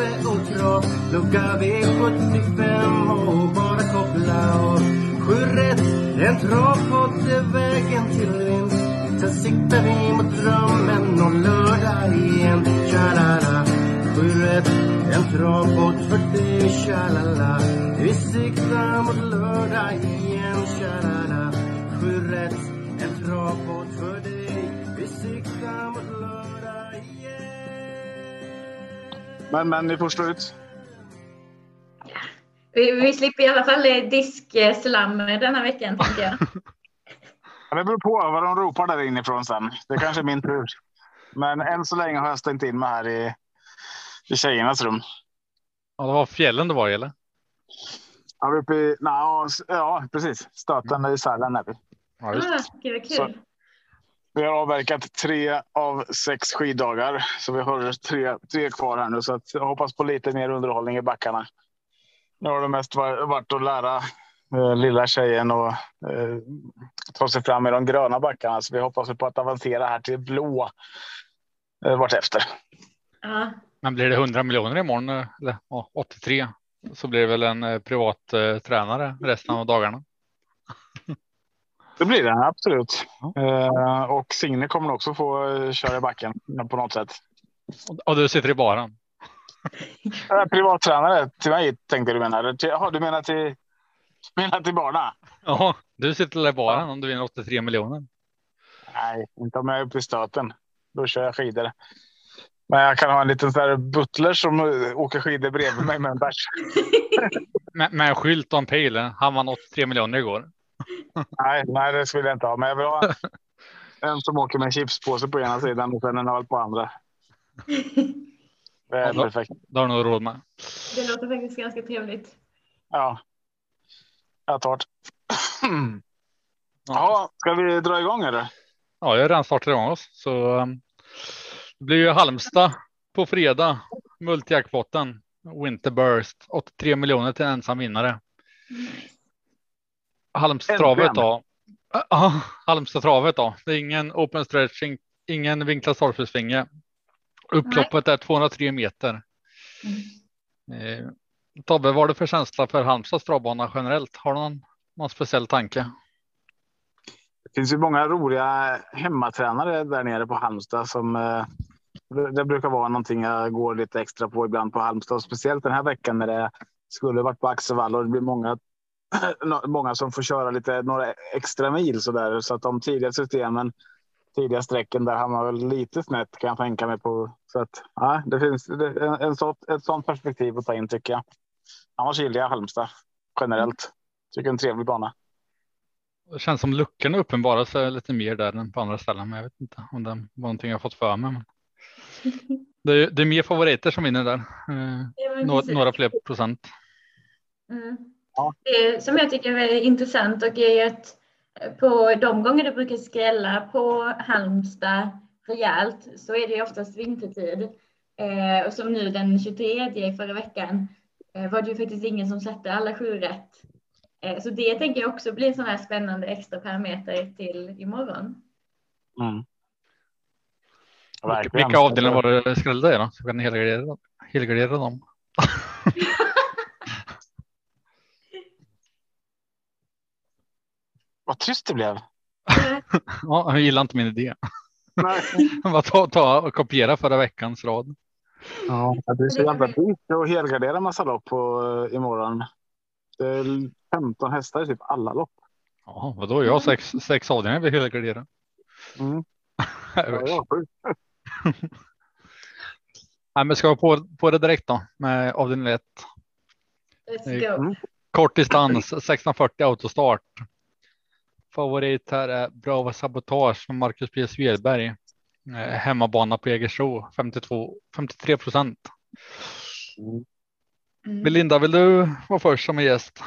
kaffe och Trav Lucka V75 och bara koppla av Sju rätt, en travpott är vägen till vinst. Sen siktar vi mot drömmen om lördag igen. Tja-la-la. Sju rätt, en travpott för dig Tja-la-la. Vi siktar mot lördag igen. Tja-la-la. Sju rätt, Men, men ni får stå ut. Vi, vi slipper i alla fall diskslam den här veckan, tänker jag. Ja, Det beror på vad de ropar där inifrån sen. Det kanske är min tur. Men än så länge har jag stängt in mig här i, i tjejernas rum. Ja, det var fjällen det var eller? Ja, vi är uppe i, na, ja, precis. Stöten i Sälen är vi. Ja, just. Ah, gud vad kul. Så- Vi har avverkat tre av sex skiddagar, så vi har tre, tre kvar här nu. Så att jag hoppas på lite mer underhållning i backarna. Nu har det mest var- varit att lära eh, lilla tjejen och eh, ta sig fram i de gröna backarna. Så vi hoppas på att avancera här till blå eh, vartefter. Ja, Men blir det 100 miljoner imorgon eh, eller ja, 83 så blir det väl en eh, privat eh, tränare resten av dagarna. Det blir det absolut. Eh, och Signe kommer också få eh, köra i backen på något sätt. Och, du sitter i baren. Eh, Privattränare till mig tänkte du mena? Eller till, aha, du menar till, menar till barna? Ja, du sitter i baren om du vinner 83 miljoner. Nej, inte om jag är uppe i stöten. Då kör jag skidor. Men jag kan ha en liten sån butler som eh, åker skidor bredvid mig med en bärs. Med, med en skylt och en pil. Han vann 83 miljoner igår. Nej, nej, det skulle jag inte ha. Men jag vill ha en som åker med en chipspåse på ena sidan och sen en öl på andra. Det är Ja. perfekt. Det har du nog råd med. det låter faktiskt ganska trevligt. Ja. Jag tar det. Ja, ska vi dra igång eller? Ja, jag har redan startat igång oss. Så um, det blir ju Halmstad på fredag. Multijackpotten. Winterburst. 83 miljoner till en ensam vinnare. Halmstadtravet Äntligen. då. Ja, Halmstadtravet då. Det är ingen open stretching, ingen vinklad stolpesvinge. Upploppet är 203 meter. Eh, Tobbe, vad är det för känsla för Halmstads travbana generellt? Har du någon, någon speciell tanke? Det finns ju många roliga hemmatränare där nere på Halmstad som eh, det, det brukar vara någonting jag går lite extra på ibland på Halmstad. Speciellt den här veckan när det skulle varit på Axevalla och det blir många, många som får köra lite några extra mil så där. Så att de tidiga systemen, tidiga sträcken där hamnar väl lite snett kan jag tänka mig på. Så att ja, det finns det, en, en sånt, ett sånt perspektiv att ta in tycker jag. Annars gillar jag Halmstad generellt. Tycker en trevlig bana. Det känns som luckorna uppenbarar sig lite mer där än på andra ställen, men jag vet inte om det var någonting jag fått för mig. Men... Det, är, det är mer favoriter som vinner där. Eh, Ja, några, några fler procent. Mm. Ja. Det som jag tycker är intressant och är att på de gånger det brukar skrälla på Halmstad rejält så är det ju oftast vintertid. Eh, och som nu den 23 i förra veckan eh, var det ju faktiskt ingen som satte alla sju rätt. Eh, så det tänker jag också blir en sån här spännande extra parameter till imorgon. Mm. Vilka, avdelningar var det skrällde i då? Så kan helgardera dem. Vad tyst det blev. Ja, jag gillar inte min idé. Nej. Bara ta, ta och kopiera förra veckans rad. Ja, det är så jävla dyrt att helgardera massa lopp på, uh, imorgon. Det är 15 hästar i typ alla lopp. Ja, vadå? Jag har sex, sex avdelningar vi helgarderar. Mm. Ja. Nej, men ska jag på, på det direkt då med avdelning 1. Let's go. Mm. Kort distans 1640 autostart. Favorit här är Bravo Sabotage med Marcus P. Svedberg. Eh, hemmabana på Jägersro 52 53 procent. Mm. Belinda, vill du vara först som gäst?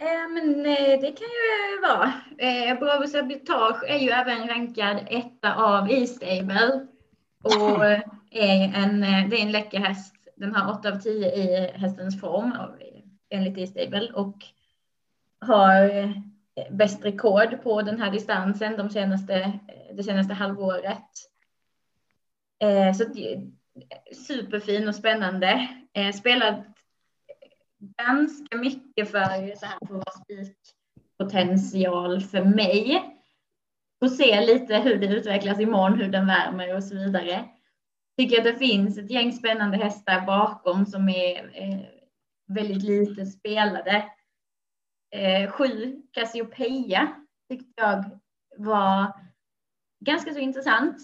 Eh, men eh, det kan ju vara. Eh, Bravo Sabotage är ju även rankad etta av E-stable och är en, det är en läcker häst. Den har 8 av 10 i hästens form enligt E-stable och har bäst rekord på den här distansen de senaste, det senaste halvåret. Eh, så superfin och spännande. Eh, spelat ganska mycket för så här på spikpotential för mig. Får se lite hur det utvecklas imorgon, hur den värmer och så vidare. Tycker att det finns ett gäng spännande hästar bakom som är eh, väldigt lite spelade. Eh, sju Cassiopeia tyckte jag var ganska så intressant.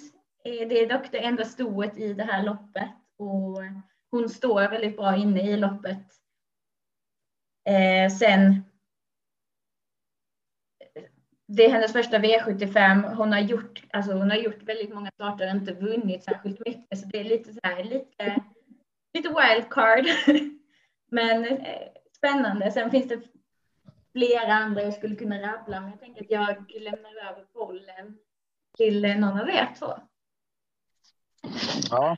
Eh, det är dock det enda stoet i det här loppet och hon står väldigt bra inne i loppet Eh, sen det är hennes första V75. Hon har gjort, alltså hon har gjort väldigt många starter och inte vunnit särskilt mycket. Så det är lite så här, lite, lite wildcard. Men eh, spännande. Sen finns det flera andra jag skulle kunna rabbla, men jag tänker att jag lämnar över bollen till eh, någon av er två. Ja,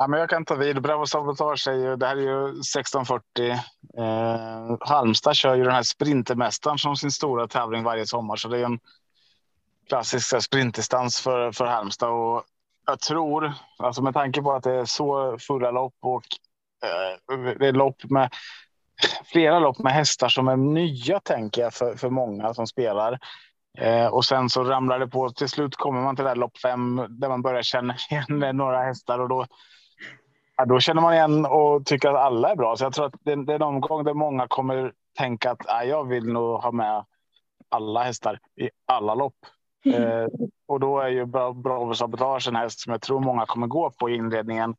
Ja, men jag kan ta vid. Bravo Sabotage är ju, det här är ju 1640. Eh, Halmstad kör ju den här Sprintermästaren som sin stora tävling varje sommar, så det är en klassisk eh, sprintdistans för, för Halmstad. Och jag tror, alltså med tanke på att det är så fulla lopp och eh, det är lopp med flera lopp med hästar som är nya, tänker jag, för, för många som spelar. Eh, och sen så ramlar det på. Till slut kommer man till det här lopp fem där man börjar känna igen några hästar och då Ja, då känner man igen och tycker att alla är bra. Så jag tror att det, det är någon gång där många kommer tänka att ja, jag vill nog ha med alla hästar i alla lopp. Eh, och då är ju Bravo Sabotage en häst som jag tror många kommer gå på i inledningen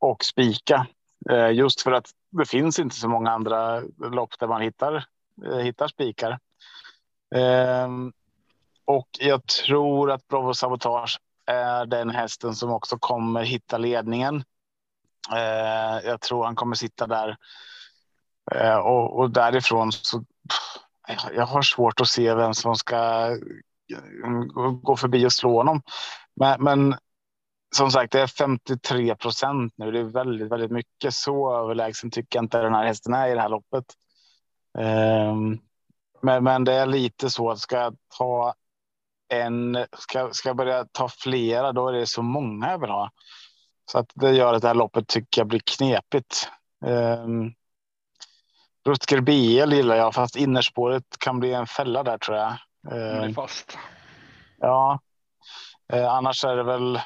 och spika. Eh, just för att det finns inte så många andra lopp där man hittar, eh, hittar spikar. Ehm, och jag tror att Bravo Sabotage är den hästen som också kommer hitta ledningen ehm, jag tror han kommer sitta där eh, och, och, därifrån så pff, jag har svårt att se vem som ska eh, gå förbi och slå honom. Men, men som sagt, det är 53 procent nu. Det är väldigt, väldigt mycket. Så överlägsen tycker jag inte den här hästen är i det här loppet. Um, men, men det är lite så att ska jag ta en, ska, ska jag börja ta flera, då är det så många jag vill ha. Så att det gör att det här loppet tycker jag blir knepigt. Um, Rutger BL gillar jag, fast innerspåret kan bli en fälla där tror jag. Um, fast. Ja, uh, annars är det väl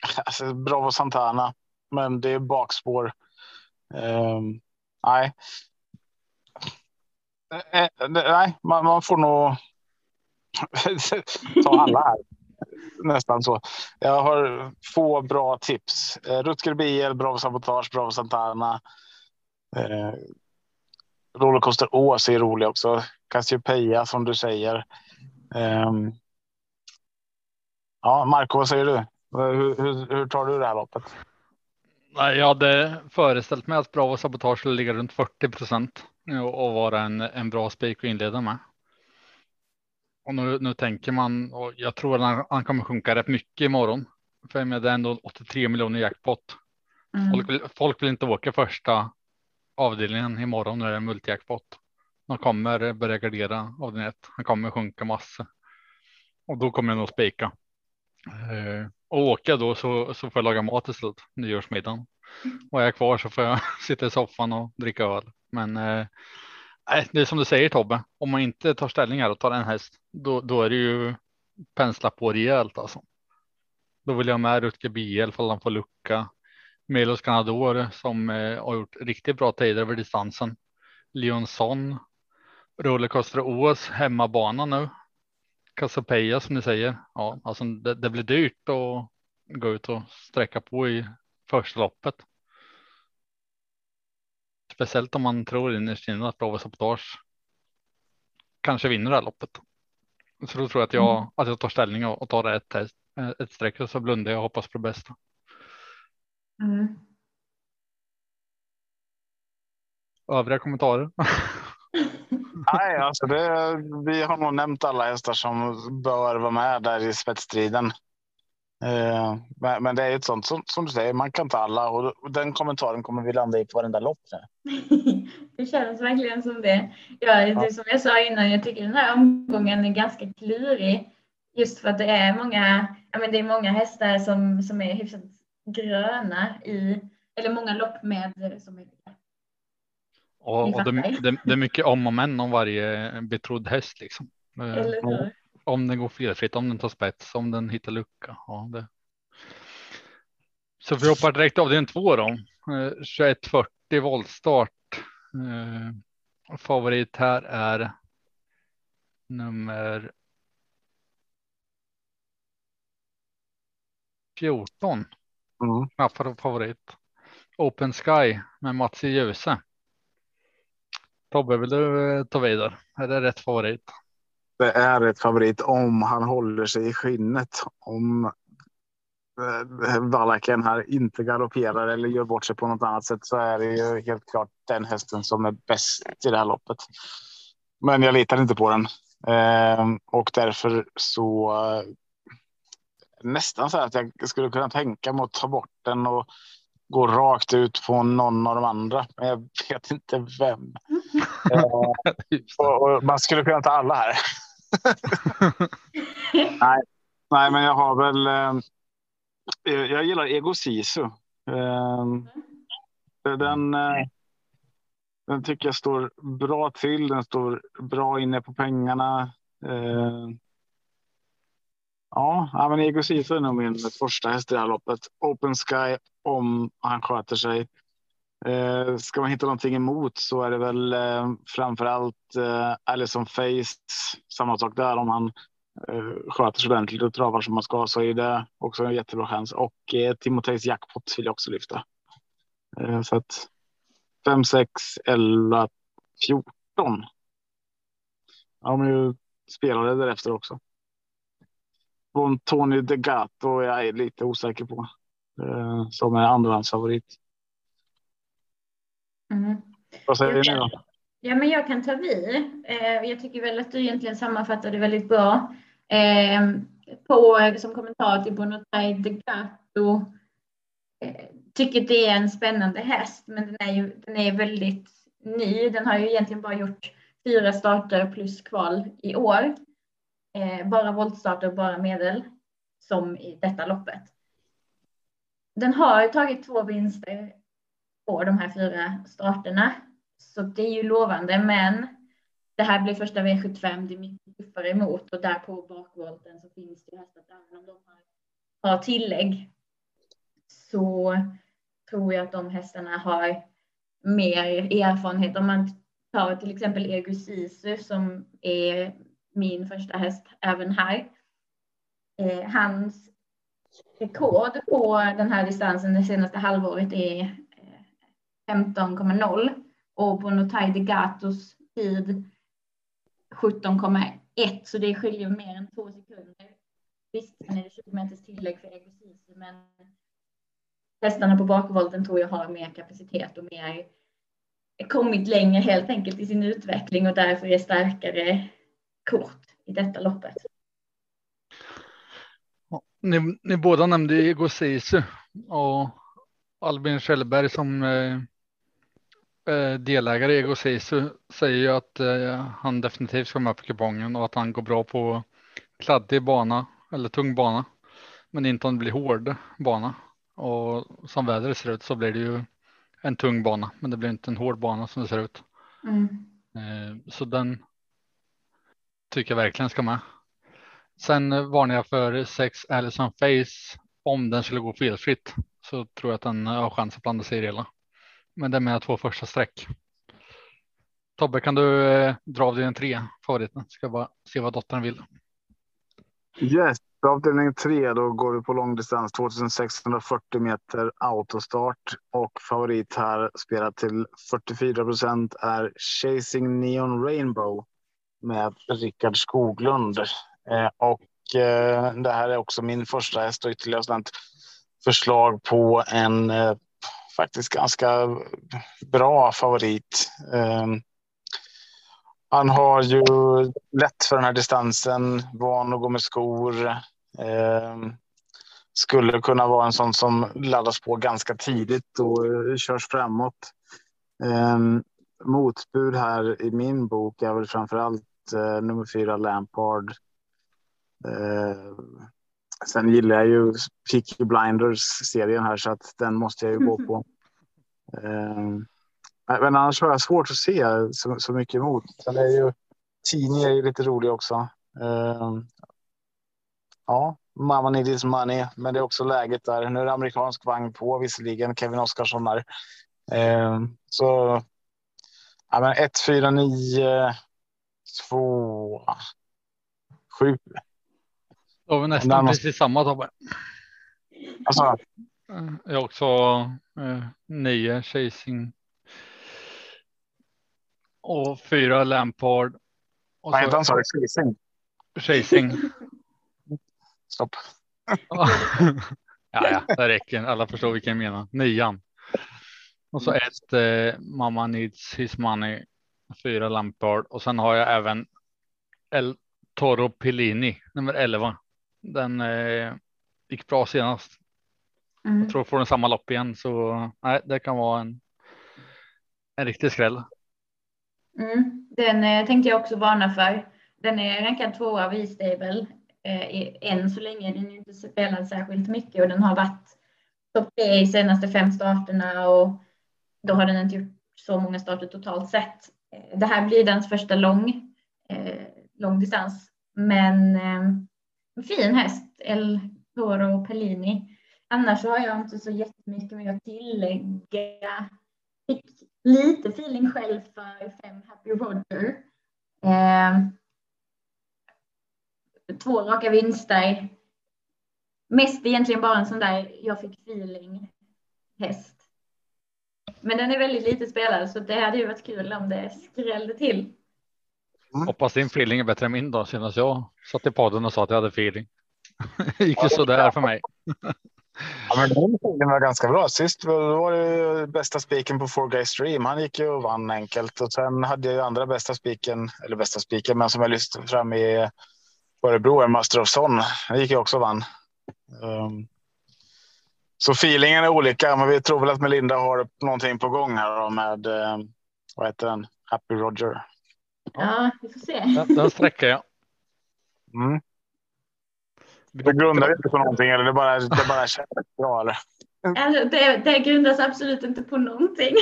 alltså, Bravo Santana, men det är bakspår. Um, nej. Eh, eh, nej, man, man får nog ta alla här nästan så. Jag har få bra tips. Eh, Rutger Biel, Bravo Sabotage, Bravo Santana. Eh, Rollercoaster Ås är rolig också. Cassiopeia som du säger. Eh, ja, Marco, vad säger du? Hur, hur, hur, tar du det här loppet? Jag hade föreställt mig att Bravo Sabotage skulle ligga runt 40 procent och vara en, en bra spik att inleda med. Och nu, nu tänker man och jag tror att han, han kommer sjunka rätt mycket imorgon. För med det är ändå 83 miljoner jackpot. Mm. Folk, vill, folk vill inte åka första avdelningen imorgon när det är multijackpot. De kommer börja gardera avdelning ett. Han kommer sjunka massor. Och då kommer jag nog spika. Uh, och åka då så, så får jag laga mat till slut, nyårsmiddagen. Och är jag kvar så får jag sitta i soffan och dricka öl. Men Nej, det är som du säger Tobbe. Om man inte tar ställning här och tar en häst, då, då är det ju pensla på rejält alltså. Då vill jag med Rutger BL för han får lucka. Melos Canador som eh, har gjort riktigt bra tider över distansen. Leonson. Rollercoaster OS hemmabana nu. Casapeia som ni säger. Ja, alltså det, det blir dyrt att gå ut och sträcka på i första loppet. Speciellt om man tror innerst inne att Bravo Sabotage kanske vinner det här loppet. Så då tror jag att jag, mm. att jag tar ställning och, och tar rätt häst. ett streck och så blundar jag och hoppas på det bästa. Mm. Övriga kommentarer? Nej, alltså det, vi har nog nämnt alla hästar som bör vara med där i spetsstriden. Eh, men, men, det är ett sånt som, som, du säger, man kan ta alla och den kommentaren kommer vi landa i på varenda lopp. det känns verkligen som det. Ja, det som jag sa innan, jag tycker den här omgången är ganska klurig. Just för att det är många, ja, men det är många hästar som, som är hyfsat gröna i, eller många lopp med som är och, och det, det, det, är mycket om och men om varje betrodd häst liksom. Eh, om den går felfritt, om den tar spets, om den hittar lucka. Ja, det. Så vi hoppar direkt av den två då. 2140 eh, voltstart. Eh, favorit här är nummer 14. Mm. Knapp favorit. Open Sky med Mats i Ljuse. Tobbe, vill du eh, ta vidare? Är det rätt favorit? Det är rätt favorit om han håller sig i skinnet. Om eh, Valaken här inte galopperar eller gör bort sig på något annat sätt så är det ju helt klart den hästen som är bäst i det här loppet. Men jag litar inte på den eh, och därför så eh, nästan så att jag skulle kunna tänka mig att ta bort den och gå rakt ut på någon av de andra. Men jag vet inte vem. Eh, och, och man skulle kunna ta alla här. nej, nej, men jag har väl. Eh, jag gillar Ego Sisu. Eh, den, eh, den tycker jag står bra till. Den står bra inne på pengarna. Eh, Ja, men Ego Sisu är nog min första häst i det här loppet. Open Sky om han sköter sig. Eh, ska man hitta någonting emot så är det väl eh, framför allt eh, Alison Face. Samma sak där om han eh, sköter sig ordentligt och travar som man ska så är det också en jättebra chans. Och eh, Timotejs jackpot vill jag också lyfta. Eh, så att 5, 6, 11, 14. Ja, de är ju spelade därefter också från Tony Degato jag är lite osäker på. Eh, som är andrahandsfavorit. Mm. Vad säger ni då? Ja, men jag kan ta vid. Eh, jag tycker väl att du egentligen sammanfattar det väldigt bra. Eh, på, som kommentar till Bonotai Degato eh, tycker det är en spännande häst, men den är ju den är väldigt ny. Den har ju egentligen bara gjort fyra starter plus kval i år bara voltstarter och bara medel som i detta loppet. Den har tagit två vinster på de här fyra starterna, så det är ju lovande, men det här blir första V75, det är mycket tuffare emot och där på bakvolten så finns det ju hästar, även om de har, har tillägg, så tror jag att de hästarna har mer erfarenhet. Om man tar till exempel Ego Sisu som är min första häst även här. Eh, hans rekord på den här distansen det senaste halvåret är 15,0 och på de Gatos tid 17,1 så det skiljer mer än två sekunder. Visst, sen är det 20 meters tillägg för Egosisi, men hästarna på bakvolten tror jag har mer kapacitet och mer kommit längre helt enkelt i sin utveckling och därför är starkare kort i detta loppet. Ni, ni båda nämnde Ego Sisu och Albin Kjellberg som eh, delägare i Ego Sisu säger ju att eh, han definitivt ska med på kupongen och att han går bra på kladdig bana eller tung bana. Men inte om det blir hård bana och som vädret ser ut så blir det ju en tung bana, men det blir inte en hård bana som det ser ut. Mm. Eh, så den tycker jag verkligen ska med. Sen varnar jag för sex Allison Face. Om den skulle gå felfritt så tror jag att den har chans att blanda sig i det hela. Men det är mina två första streck. Tobbe, kan du eh, dra av din tre favoriten? Ska bara se vad dottern vill. Yes, avdelning tre, då går vi på långdistans 2640 meter autostart och favorit här spelar till 44 procent är Chasing Neon Rainbow med Rickard Skoglund. Eh, och eh, det här är också min första häst och ytterligare ett förslag på en eh, faktiskt ganska bra favorit. Ehm, han har ju lätt för den här distansen, van att gå med skor. Eh, skulle kunna vara en sån som laddas på ganska tidigt och eh, körs framåt. Eh, motbud här i min bok är väl framför allt eh, nummer fyra Lampard. Ehm, Sen gillar jag ju Peaky Blinders serien här så att den måste jag ju gå på. Eh, men annars har jag svårt att se så, så mycket emot. Sen är ju Tini är ju lite rolig också. Eh, ja, Mamma Needs Money, men det är också läget där. Nu är det amerikansk vagn på visserligen. Kevin Oscarsson där. Eh, så ja, men 1, 4, 9, 2, 7. Har vi nästan Närmast... precis samma Tobbe. Alltså. Jag också eh, nio chasing. Och fyra Lampard. Vad heter han sa Chasing? Chasing. Stopp. ja, ja, det räcker. Alla förstår vilken jag menar. Nian. Och så ett eh, Mamma Needs His Money. Fyra Lampard och sen har jag även El Toro Pellini nummer 11. Den eh, gick bra senast. Mm. Jag tror får den samma lopp igen så nej, det kan vara en. En riktig skräll. Mm. Den eh, tänkte jag också varna för. Den är rankad tvåa av E-stable eh, än så länge. Den är inte spelad särskilt mycket och den har varit topp tre i senaste fem starterna och då har den inte gjort så många starter totalt sett. Eh, det här blir dens första lång, eh, lång distans, men eh, fin häst, El Toro Pellini. Annars har jag inte så jättemycket mer att tillägga. Fick lite feeling själv för fem Happy Roger. Eh, två raka vinster. Mest egentligen bara en sån där jag fick feeling häst. Men den är väldigt lite spelad så det hade ju varit kul om det skrällde till. Mm. Hoppas din feeling är bättre än min då. Senast jag satt i podden och sa att jag hade feeling. gick ju sådär för mig. ja, men den feelingen var ganska bra. Sist var det bästa spiken på Four Guys Stream. Han gick ju och vann enkelt och sen hade jag ju andra bästa spiken eller bästa spiken, men som jag lyfte fram i Örebro, Master of Son. Han gick ju också och vann. Um, så feelingen är olika, men vi tror väl att Melinda har någonting på gång här med eh, vad heter den? Happy Roger. Ja, vi får se. Den, den sträcker jag. Mm. Det grundar inte på någonting eller det bara, det bara känns bra eller? Alltså, det, det grundas absolut inte på någonting.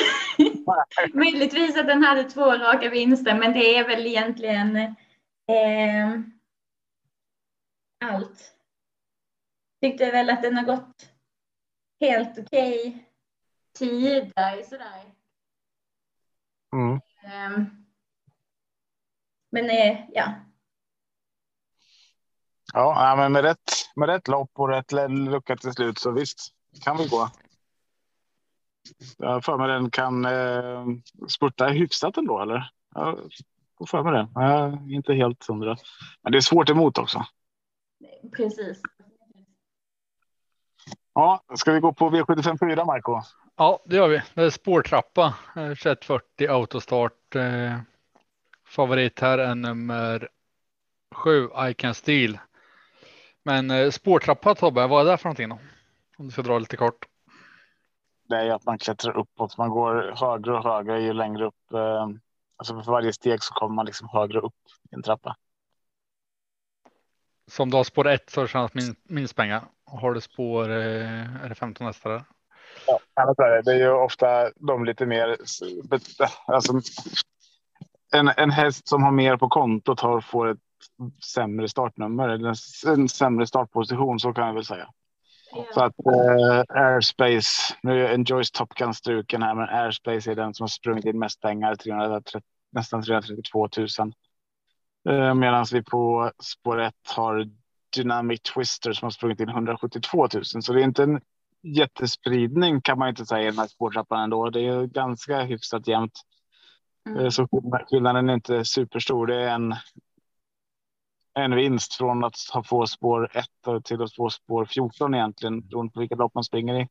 Möjligtvis att den hade två raka vinster, men det är väl egentligen eh, allt. Tyckte väl att den har gått helt okej okay tider sådär. Mm. Um, men eh, ja. Ja, men med rätt, med rätt lopp och rätt lucka till slut så visst kan vi gå. Jag för mig den kan eh, spurta hyfsat ändå, eller? Jag får för mig det. Jag är inte helt hundra. Men det är svårt emot också. Precis. Ja, ska vi gå på V754 Marco? Ja, det gör vi. Det är spårtrappa 2140 autostart. Favorit här är nummer sju I can steal. Men eh, spårtrappa Tobbe, vad är det för någonting då? Om du ska dra lite kort. Det är att man klättrar uppåt. Man går högre och högre ju längre upp. Eh, alltså för varje steg så kommer man liksom högre upp i en trappa. Som du har spår ett så tjänas minst pengar. Har du spår, eh, är det 15 hästar? Ja, det är ju ofta de lite mer, alltså en, en häst som har mer på kontot har, får ett sämre startnummer eller en sämre startposition, så kan jag väl säga. Så att eh, Airspace, nu är Enjoys Top Gun struken här, men Airspace är den som har sprungit in mest pengar, 330, nästan 332 000. Eh, Medan vi på spår 1 har Dynamic Twister som har sprungit in 172 000. Så det är inte en jättespridning kan man inte säga i den här spårtrappan ändå. Det är ganska hyfsat jämnt. Mm. Eh, så skillnaden är inte superstor. Det är en. en vinst från att ha få spår 1 till att få spår 14 egentligen beroende på vilket lopp man springer i.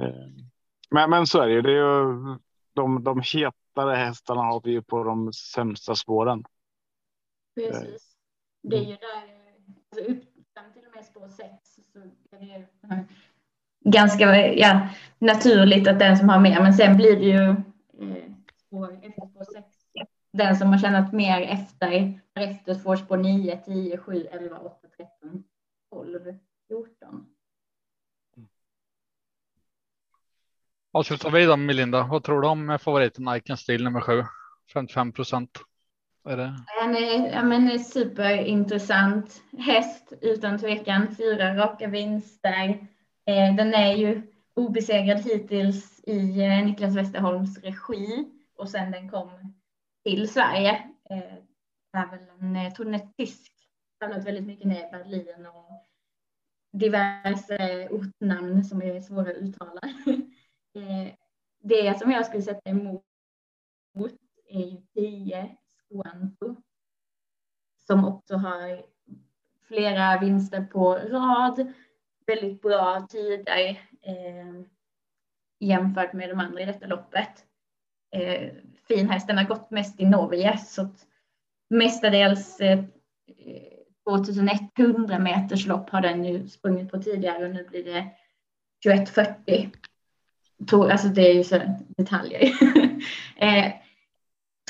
Eh, men, men så är det ju. Det är ju de, de hetare hästarna har vi ju på de sämsta spåren. Precis. Det är ju där, alltså upp till och med spår 6 så är det ganska ja, naturligt att den som har mer, men sen blir det ju eh, spår, efter spår 6 den som har tjänat mer efter, efter får spår 9, 10, 7, 11, 8, 13, 12, 14. Ja, ska vi vidare Melinda? Vad tror du om favoriten Icon Steel nummer 7? 55 procent. Är det? Han är, ja, men superintressant häst utan tvekan. Fyra raka vinster. Eh, den är ju obesegrad hittills i eh, Niklas Westerholms regi och sen den kom till Sverige. Eh, är väl en, eh, jag tror den är tysk. Väldigt mycket ner i Berlin och diverse ortnamn som är svåra att uttala. Eh, det som jag skulle sätta emot är ju 10 Squanto som också har flera vinster på rad, väldigt bra tider eh, jämfört med de andra i detta loppet. Eh, fin häst, den har gått mest i Norge så att mestadels eh, 2100 meters lopp har den ju sprungit på tidigare och nu blir det 2140 tror, alltså det är ju så detaljer. eh,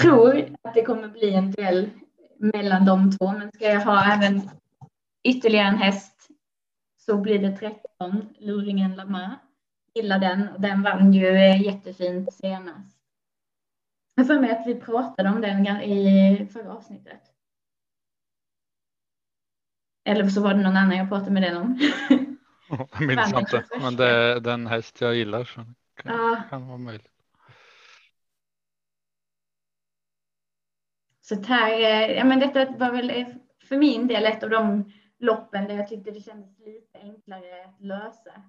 tror att det kommer bli en duell mellan de två, men ska jag ha även ytterligare en häst så blir det 13, Luringen Lama. Gillar den och den vann ju eh, jättefint senast. Jag för mig att vi pratade om den i förra avsnittet. Eller så var det någon annan jag pratade med den om. Jag minns inte, men det är den häst jag gillar. Så kan, ja. kan vara möjligt. Så här, ja, men detta var väl för min del ett av de loppen där jag tyckte det kändes lite enklare att lösa.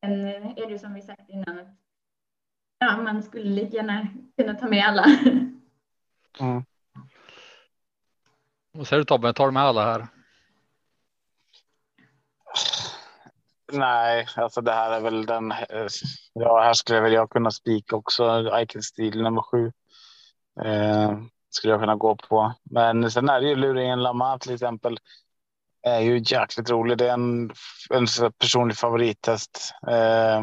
Sen är det som vi sagt innan att ja, man skulle lika gärna kunna ta med alla. Mm. Vad säger du Tobbe, tar du med alla här? Nej, alltså det här är väl den. Ja, här skulle väl jag kunna spika också. Icon Steel nummer sju. Eh, skulle jag kunna gå på. Men sen är det ju luringen Lama till exempel. Är ju jäkligt rolig. Det är en, en personlig favorithäst. Eh,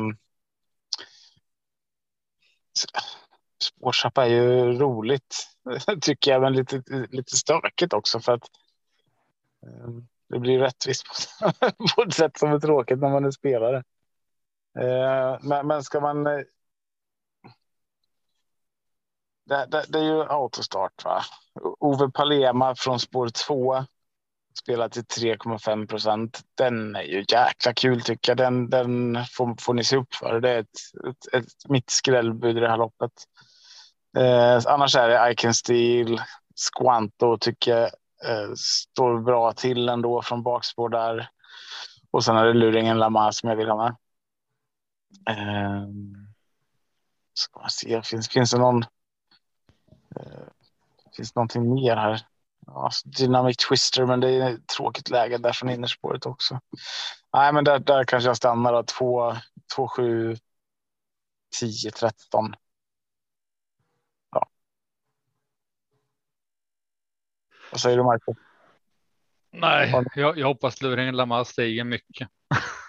Spårtrappa är ju roligt tycker jag, men lite, lite stökigt också för att. Eh, det blir rättvist på, på ett sätt som är tråkigt när man är spelare. Eh, men, men ska man. Eh, det, det, det, är ju autostart. Va? Ove Palema från spår 2 spelar till 3,5 procent. Den är ju jäkla kul tycker jag. Den, den får, får ni se upp för. Det är ett, ett, ett mitt skrällbud i det här loppet. Eh, annars är det I can steal. Squanto tycker jag eh, står bra till ändå från bakspår där. Och sen är det luringen Lamar som jag vill ha med. Eh, ska man se, finns, finns det någon? Eh, finns det någonting mer här? Ja, Dynamic Twister, men det är ett tråkigt läge där från innerspåret också. Nej, men där, där kanske jag stannar då. 2, 2, 7, 10, 13. Vad säger du Marco? Nej, jag, jag hoppas luringen Lamar stiger mycket.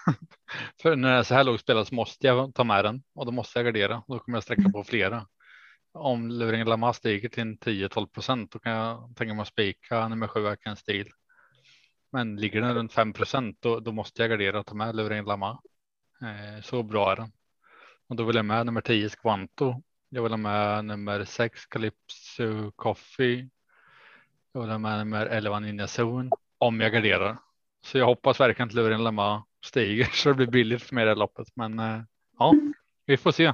För när det är så här lågt spelat så måste jag ta med den och då måste jag gardera. Då kommer jag sträcka på flera. Om luringen Lamar stiger till 10-12 procent då kan jag tänka mig att spika nummer sju en stil. Men ligger den runt 5 procent då, då, måste jag gardera och ta med luringen Lamar. Eh, så bra är den. Och då vill jag med nummer 10 Squanto. Jag vill ha med nummer 6 Calypso Coffee jag vill ha med nummer 11 Ninja Zone om jag garderar. Så jag hoppas verkligen att luren Lemma stiger så det blir billigt för mig det loppet. Men eh, ja, vi får se.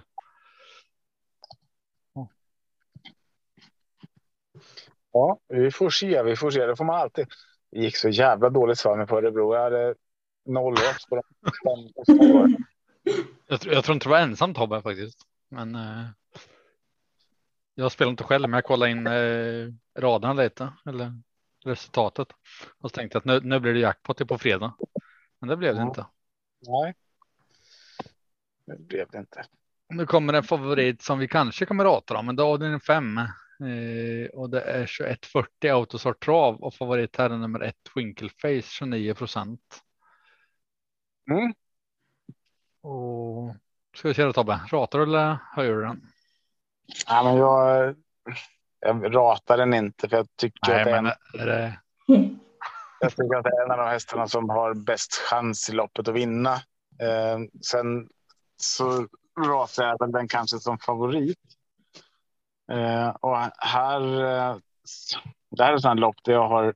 Ja, vi får se. Vi får se. Det får man alltid. Det gick så jävla dåligt för mig på Örebro. Jag hade noll odds på dem. Jag, jag tror inte du var ensam Tobbe faktiskt. Men eh, jag spelar inte själv, men jag kollar in eh, raderna lite. Eller resultatet. Och så tänkte jag att nu, nu blir det jackpot på fredag. Men det blev det Ja. inte. Nej. Det blev det inte. Nu kommer en favorit som vi kanske kommer rata om, men då är det en fem. Eh, och det är 2140 autosort trav och favorit här är nummer ett Twinkleface 29 procent. Mm. Och ska vi se då Tobbe, ratar du eller höjer du den? Ja, men jag, jag ratar den inte för jag tycker, Nej, att det är en, är det, jag tycker att det är en av de hästarna som har bäst chans i loppet att vinna. Eh, sen så ratar jag väl den kanske som favorit. Eh, och här. Eh, det här är sådana lopp där jag har.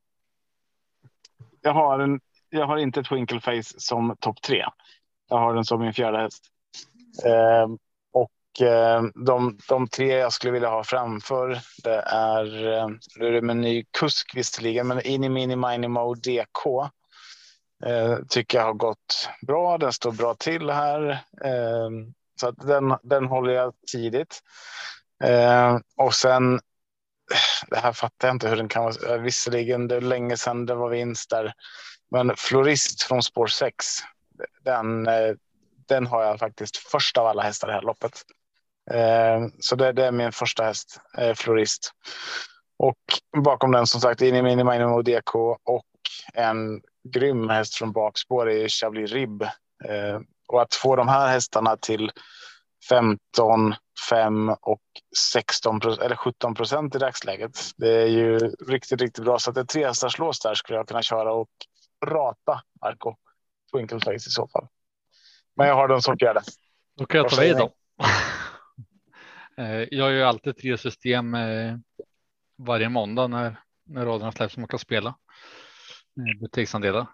Jag har en. Jag har inte Twinkleface som topp tre. Jag har den som min fjärde häst. Eh, och eh, de, de tre jag skulle vilja ha framför det är. Eh, nu är det med ny kusk visserligen, men Ini Mini Mini Mo DK. Eh, tycker jag har gått bra. Den står bra till här. Eh, så att den, den håller jag tidigt. Eh, och sen, det här fattar jag inte hur den kan vara. Eh, visserligen, det är länge sedan det var vinst där. Men Florist från spår 6, den, eh, den har jag faktiskt först av alla hästar i det här loppet. Eh, så det, det är min första häst, eh, Florist. Och bakom den som sagt Ini Mini Mini DK och en grym häst från bakspår är Chablis Rib. Eh, och att få de här hästarna till 15, 5 och 16 eller 17 procent i dagsläget. Det är ju riktigt, riktigt bra. Så att det är tre hästar slås där skulle jag kunna köra och rata Arco Twinkleface i så fall. Men jag har den som fjärde. då kan jag ta vid då. Eh, jag gör ju alltid tre system eh, varje måndag när, när raderna släpps som man kan spela eh, butiksandelar.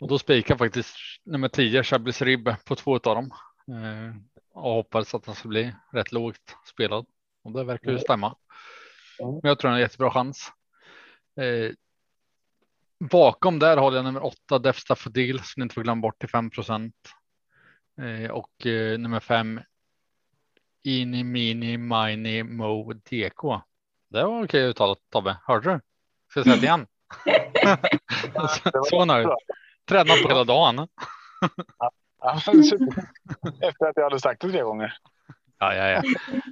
Och då spikar faktiskt nummer 10 Chablis Rib på två av dem. Eh, och hoppades att den skulle bli rätt lågt spelad. Och det verkar ju Mm. stämma. Mm. Men jag tror den har jättebra chans. Eh, bakom där håller jag nummer 8 Def Staffodil som inte får glömma bort till 5 procent. Eh, och nummer 5 Ini Mini Mini Mo DK. Det var okej uttalat Tobbe. Hörde du? Ska jag säga det igen? Så nöjd. Tränat på hela dagen. Efter att jag hade sagt det tre gånger. Ja, ja, ja.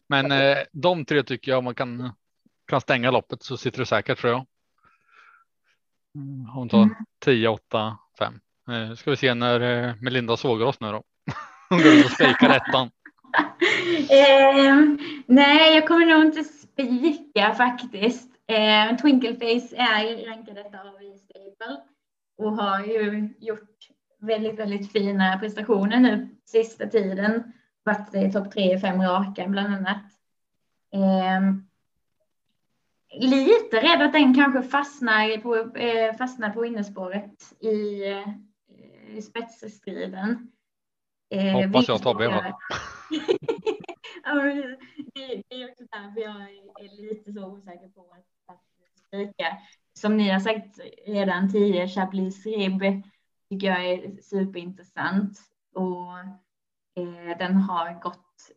Men eh, de tre tycker jag man kan, kan stänga loppet så sitter du säkert tror jag. Mm, Hon tar 10, 8, 5. Eh, ska vi se när eh, Melinda sågar oss nu då. Hon går ut och spikar ettan. Ehm, nej, jag kommer nog inte spika faktiskt. Eh, Twinkleface är rankad detta av i Stable och har ju gjort väldigt, väldigt fina prestationer nu sista tiden. Varit i topp tre i fem raka bland annat. Ehm, lite rädd att den kanske fastnar på, eh, fastnar på innerspåret i, eh, i spetsstriden. Eh, Hoppas jag? Ja, men det, det är också därför jag är lite så osäker på att, att. Som ni har sagt redan tidigare, Chablis Rib tycker jag är superintressant och eh, den har gått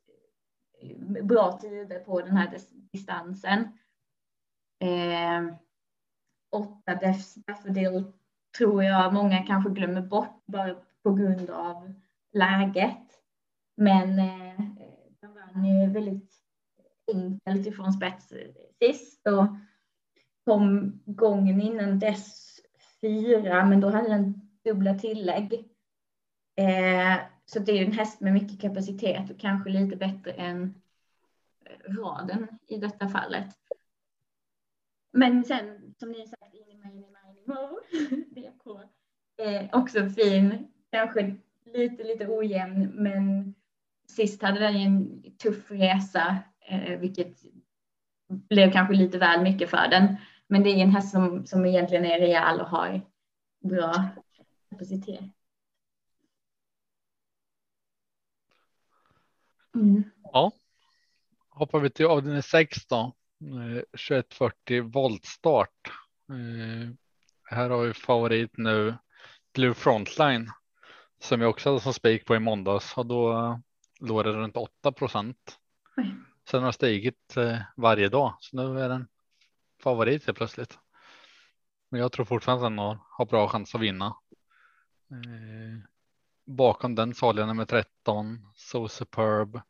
eh, bra tider på den här distansen. Eh, åtta Daffodil tror jag många kanske glömmer bort bara på grund av läget. Men eh, den vann ju väldigt enkelt ifrån spets sist och kom gången innan dess fyra, men då hade den dubbla tillägg. Eh, så det är ju en häst med mycket kapacitet och kanske lite bättre än eh, raden i detta fallet. Men sen som ni har sagt, Ini Mini Mini Mo, DK, eh, också fin, kanske lite, lite ojämn, men sist hade den ju en tuff resa, eh, vilket blev kanske lite väl mycket för den. Men det är en häst som, som egentligen är rejäl och har bra kapacitet. Mm. Ja. Hoppar vi till avdelning 6 då. Eh, 2140 voltstart. Eh, här har vi favorit nu Blue Frontline som jag också hade som spik på i måndags och då eh, låg det runt 8 procent. Sen har det stigit eh, varje dag så nu är den favorit helt plötsligt. Men jag tror fortfarande att den har, har bra chans att vinna. Eh, bakom den farliga nummer 13, So Superb.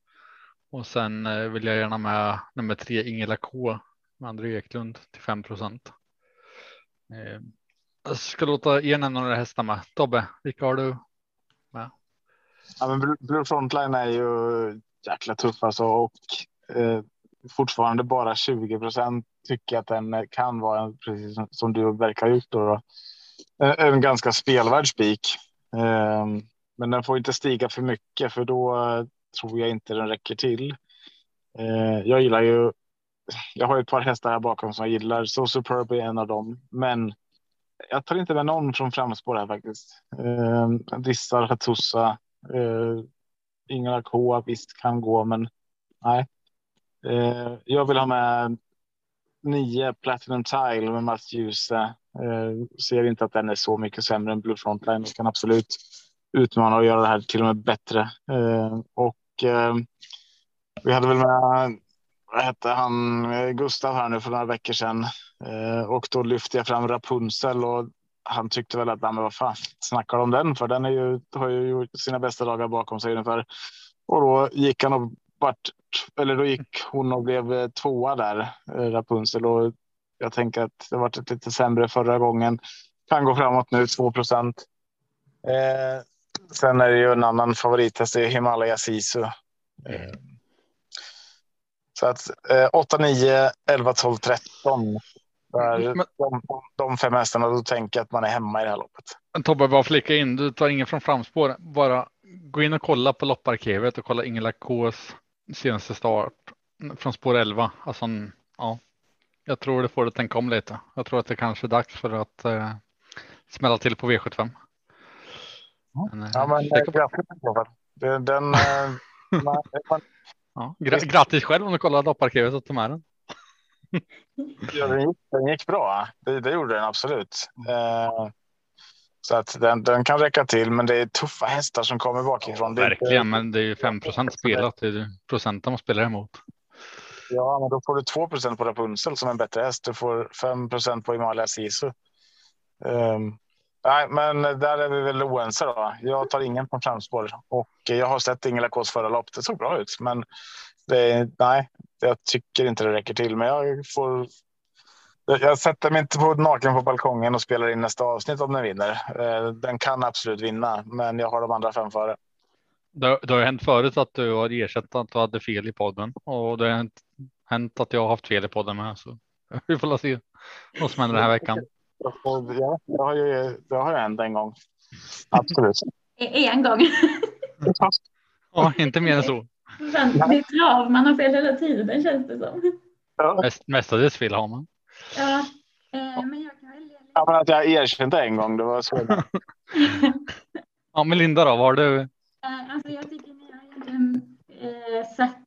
Och sen eh, vill jag gärna med nummer tre Ingela K med André Eklund till 5 procent. Eh, jag ska låta er nämna några hästar med. Tobbe, vilka har du med? Ja, men Blue Frontline är ju jäkla tuff alltså och eh, fortfarande bara 20 procent tycker att den kan vara precis som du verkar ha gjort då. då. Eh, en ganska spelvärd spik. Ehm, men den får inte stiga för mycket för då eh, tror jag inte den räcker till. Eh, jag gillar ju. Jag har ett par hästar här bakom som jag gillar. So Superb är en av dem, men jag tar inte med någon från framspår här faktiskt. Ehm, dissar Hattusa. Ingela K visst kan gå, men nej. Jag vill ha med nio Platinum Tile med Mats Djuse. Eh, ser inte att den är så mycket sämre än Blue Frontline. och kan absolut utmana och göra det här till och med bättre. Eh, och eh, vi hade väl med vad hette han Gustav här nu för några veckor sedan och då lyfte jag fram Rapunzel och han tyckte väl att men vad fan snackar om den för den är ju har ju gjort sina bästa dagar bakom sig ungefär. Och då gick han och vart eller då gick hon och blev tvåa där Rapunzel och jag tänker att det varit lite sämre förra gången. Kan gå framåt nu 2 procent. Eh, sen är det ju en annan favorithäst, det är Himalaya Sisu. Eh, så att eh, 8, 9, 11, 12, 13. Där, Men, de, de fem hästarna, då tänker jag att man är hemma i det här loppet. Tobbe, bara flika in, du tar ingen från framspår. Bara gå in och kolla på lopparkivet och kolla Ingela Ks senaste start från spår 11. Alltså, ja, jag tror det får att tänka om lite. Jag tror att det kanske är dags för att eh, smälla till på V75. Men, eh, ja, men grattis Den, den, eh, ja, grattis själv om du kollar dopparkivet och tog med den. ja, den, gick, den gick bra. Det, det gjorde den absolut. Eh, så att den, den kan räcka till, men det är tuffa hästar som kommer bakifrån. Ja, verkligen, men det är ju 5 procent spelat. Det är procenten man spelar emot. Ja, men då får du 2 procent på Rapunzel som en bättre häst. Du får 5 procent på Himalaya Sisu. Um, nej, men där är vi väl oense då. Jag tar ingen på framspår och jag har sett Ingela Ks förra lopp. Det såg bra ut, men det, nej, jag tycker inte det räcker till. Men jag får. Jag sätter mig inte på naken på balkongen och spelar in nästa avsnitt om den vinner. Ehm, den kan absolut vinna, men jag har de andra fem före. Det, det har hänt förut att du har ersatt att du hade fel i podden och det har hänt, hänt att jag har haft fel i podden med. Så vi får se vad som händer den här veckan. Ja, det har ju det har hänt en gång. Absolut. En gång. ja, inte mer än så. det är trav, man har fel hela tiden känns det som. Ja. Mest, mestadels fel har man. Ja, eh, men jag kan välja. Ja, men att jag erkände en gång, det var så. ja, men Linda då, vad har du? Eh, alltså, jag tycker ni har egentligen eh, sagt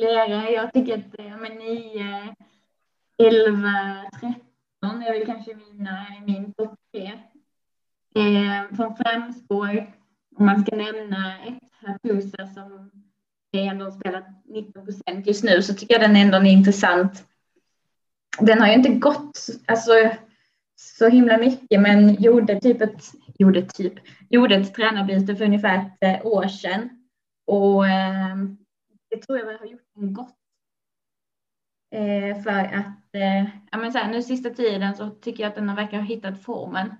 flera. Jag tycker att eh, med 9, 11, 13 är väl kanske mina, min topp tre. Eh, från framspår, om man ska nämna ett Hapusa som är ändå spelat 19 procent just nu så tycker jag den ändå är intressant. Den har ju inte gått alltså, så himla mycket men gjorde typ ett, gjorde typ, gjorde ett tränarbyte för ungefär ett eh, år sedan. Och eh, det tror jag har gjort en gott. Eh, för att, eh, ja men så här, nu sista tiden så tycker jag att den verkar ha hittat formen.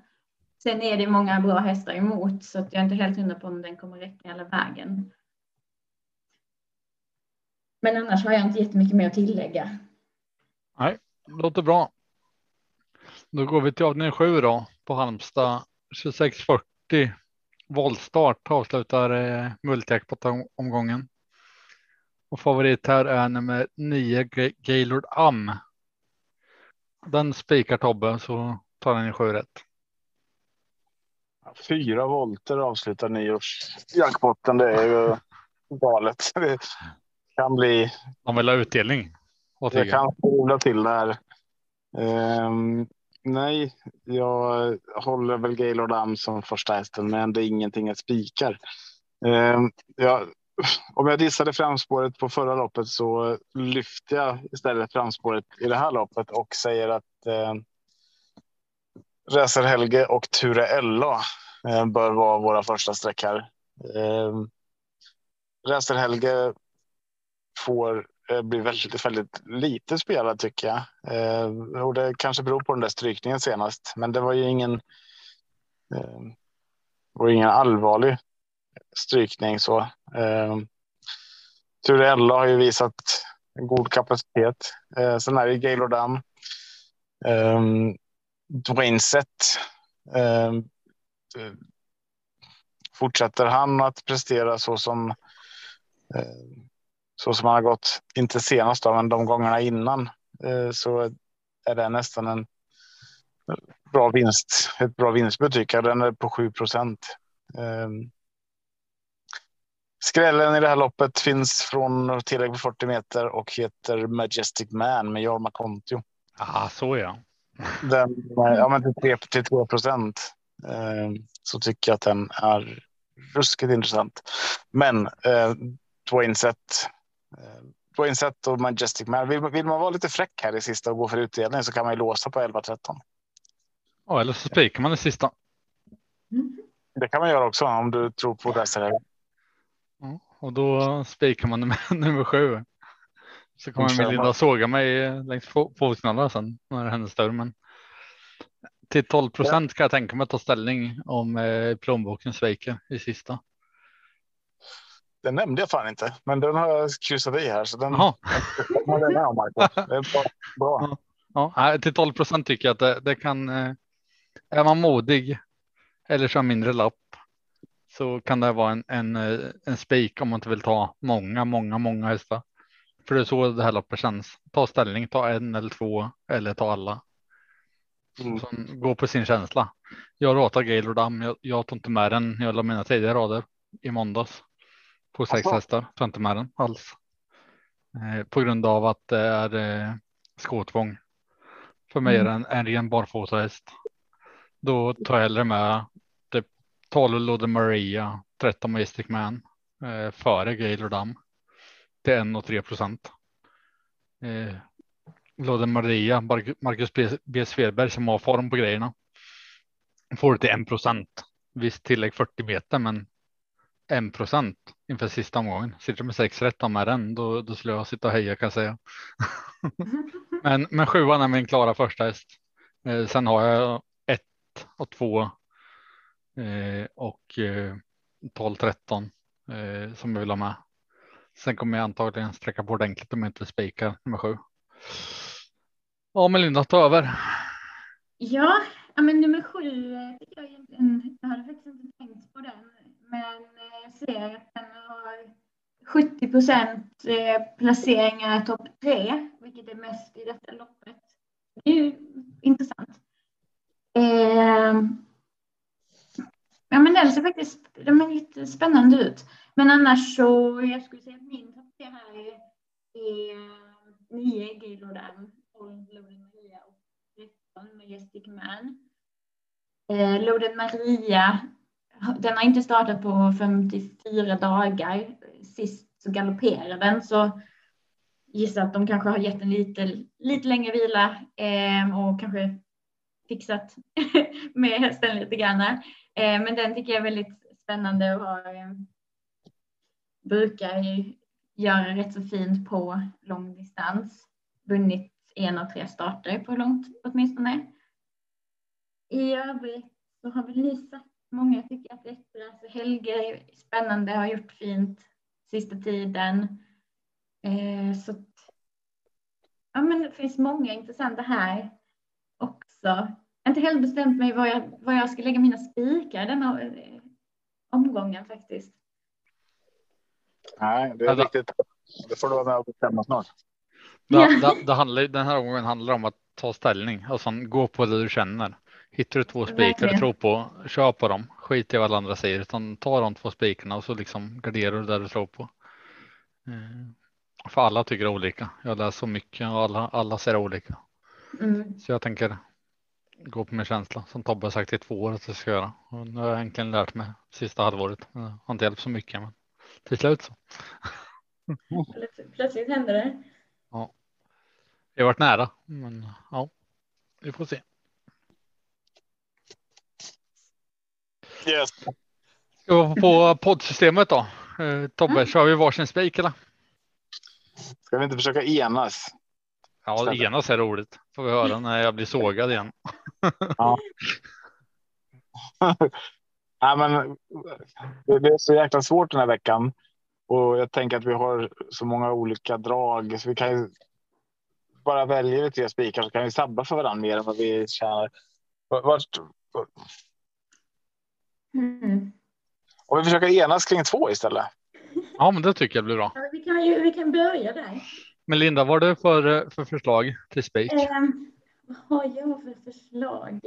Sen är det många bra hästar emot så att jag är inte helt hundra på om den kommer räcka hela vägen. Men annars har jag inte jättemycket mer att tillägga. Nej, låter bra. Då går vi till avdelning sju då på Halmstad 2640. Voltstart avslutar eh, multijackpot omgången. Och favorit här är nummer nio Gaylord Am. Den spikar Tobbe så tar den i sju rätt. Fyra volter avslutar nyårsjackpotten. Det är ju galet. Det kan bli. De vill ha utdelning. Det kan strula till där. Um, nej, jag håller väl Gaylord Am som första hästen, men det är ingenting att spikar. Um, jag, om jag dissade framspåret på förra loppet så lyfter jag istället framspåret i det här loppet och säger att eh, Racer Helge och Ture Ella eh, bör vara våra första streck här. Eh, Racer Helge får eh, bli väldigt, väldigt lite spelad tycker jag. Eh, och det kanske beror på den där strykningen senast, men det var ju ingen. Eh, var ingen allvarlig strykning så. Eh, Turella har ju visat en god kapacitet. Eh, sen är det Gaylord Dam. Eh, Dwayne Eh, fortsätter han att prestera så som eh, så som han har gått, inte senast då, men de gångerna innan eh, så är det nästan en bra vinst, ett bra vinstbetyg. Den är på 7 procent. Ehm, Skrällen i det här loppet finns från tillägg på 40 meter och heter Majestic Man med Jorma Kontio. Ja, så ja. Den, ja, men till 3, till 3 procent ehm, så tycker jag att den är ruskigt intressant. Men eh, Dwayne Sett Dwayne Sett och Majestic Man. Vill, vill, man vara lite fräck här i sista och gå för utdelning så kan man ju låsa på 11-13. Ja, eller så spikar man det sista. Det kan man göra också om du tror på det. Här. Ja, och då spikar man med nummer sju. Så kommer Melinda såga mig längs fotknallarna sen när det händer större. Men till 12 procent kan jag tänka mig att ta ställning om eh, plånboken sviker i sista. Den nämnde jag fan inte, men den har jag kryssat i här. Så den, den är Marco. Det är bra. bra. Ja, ja, till 12 procent tycker jag att det, det, kan. Eh, är man modig eller så mindre lapp så kan det vara en, en, eh, en spik om man inte vill ta många, många, många hästar. För det är så det här loppet känns. Ta ställning, ta en eller två eller ta alla. Mm. Gå på sin känsla. Jag ratar Gaylord Dam. Jag, jag tog inte med den. Jag la mina tidigare rader i måndags på sex alltså. hästar. Tar inte med den alls. Eh, på grund av att det är eh, skåtvång. För mig är det en, en ren barfotahäst. Då tar jag hellre med 12 Lode Maria, 13 Majestic Man eh, före Gaylor Dam. Är 1 och 3 procent. Eh, Lode Maria, Marcus B. B. Svedberg som har form på grejerna. Får det till 1 procent. Visst tillägg 40 meter, men 1 procent inför sista omgången. Sitter du med sex rätt med den, då, då skulle jag sitta och heja kan jag säga. men, men sjuan är min klara första häst. Eh, sen har jag ett och två Eh, och eh, 12 13 eh, som jag vill ha med. Sen kommer jag antagligen sträcka på ordentligt om jag inte spikar nummer sju. Ja, Melinda, ta över. Ja, men nummer sju tycker jag egentligen. Jag hade faktiskt inte tänkt på den men ser att den har 70 procent placeringar topp tre, vilket är mest i detta loppet. Det är ju intressant. Ja, men den ser faktiskt den är lite spännande ut. Men annars så, jag skulle säga att min topp tre här är, är eh, nio Och Old Loden Maria och 13 Majestic Man. Eh, Loden Maria den har inte startat på 54 dagar. Sist så galopperade den så gissar att de kanske har gett en lite, lite längre vila eh, och kanske fixat med hästen lite grann. Eh, men den tycker jag är väldigt spännande och eh, har, brukar brukar göra rätt så fint på lång distans. Vunnit en av tre starter på långt åtminstone. I övrigt så har vi Lisa, Många tycker att Extra, alltså Helge är spännande, har gjort fint sista tiden. Eh, så ja, men det finns många intressanta här också. Jag har inte helt bestämt mig var jag, var jag ska lägga mina spikar denna eh, omgången faktiskt. Nej, det är riktigt. Det får du vara med och bestämma snart. Det, det, det handlar, den här omgången handlar om att ta ställning, alltså gå på det du känner. Hittar du två spikar du tror på, kör på dem. Skit i vad alla andra säger, utan ta de två spikarna och så liksom garderar du där du tror på. Eh, för alla tycker olika. Jag läser så mycket och alla, alla ser olika. Mm. Så jag tänker gå på min känsla som Tobbe har sagt i två år att jag ska göra. Och nu har jag egentligen lärt mig sista halvåret. Det har inte hjälpt så mycket, men till slut så. Plötsligt händer det. Ja. Det har varit nära, men ja, vi får se. Yes. Ska vi på poddsystemet då? Eh, Tobbe, Mm. kör vi varsin spik eller? Ska vi inte försöka enas? Ja, enas är roligt. Får vi höra när jag blir sågad igen. Nej, men det är så jäkla svårt den här veckan. Och jag tänker att vi har så många olika drag så vi kan ju bara välja vi tre spikar så kan vi sabba för varandra mer än vad vi tjänar. Vart, Mm. om vi försöker enas kring två istället. Ja, men det tycker jag blir bra. Ja, vi, kan ju, vi kan börja där. Men Linda, vad är det för, eh, för förslag till spik? Ehm, vad har jag för förslag?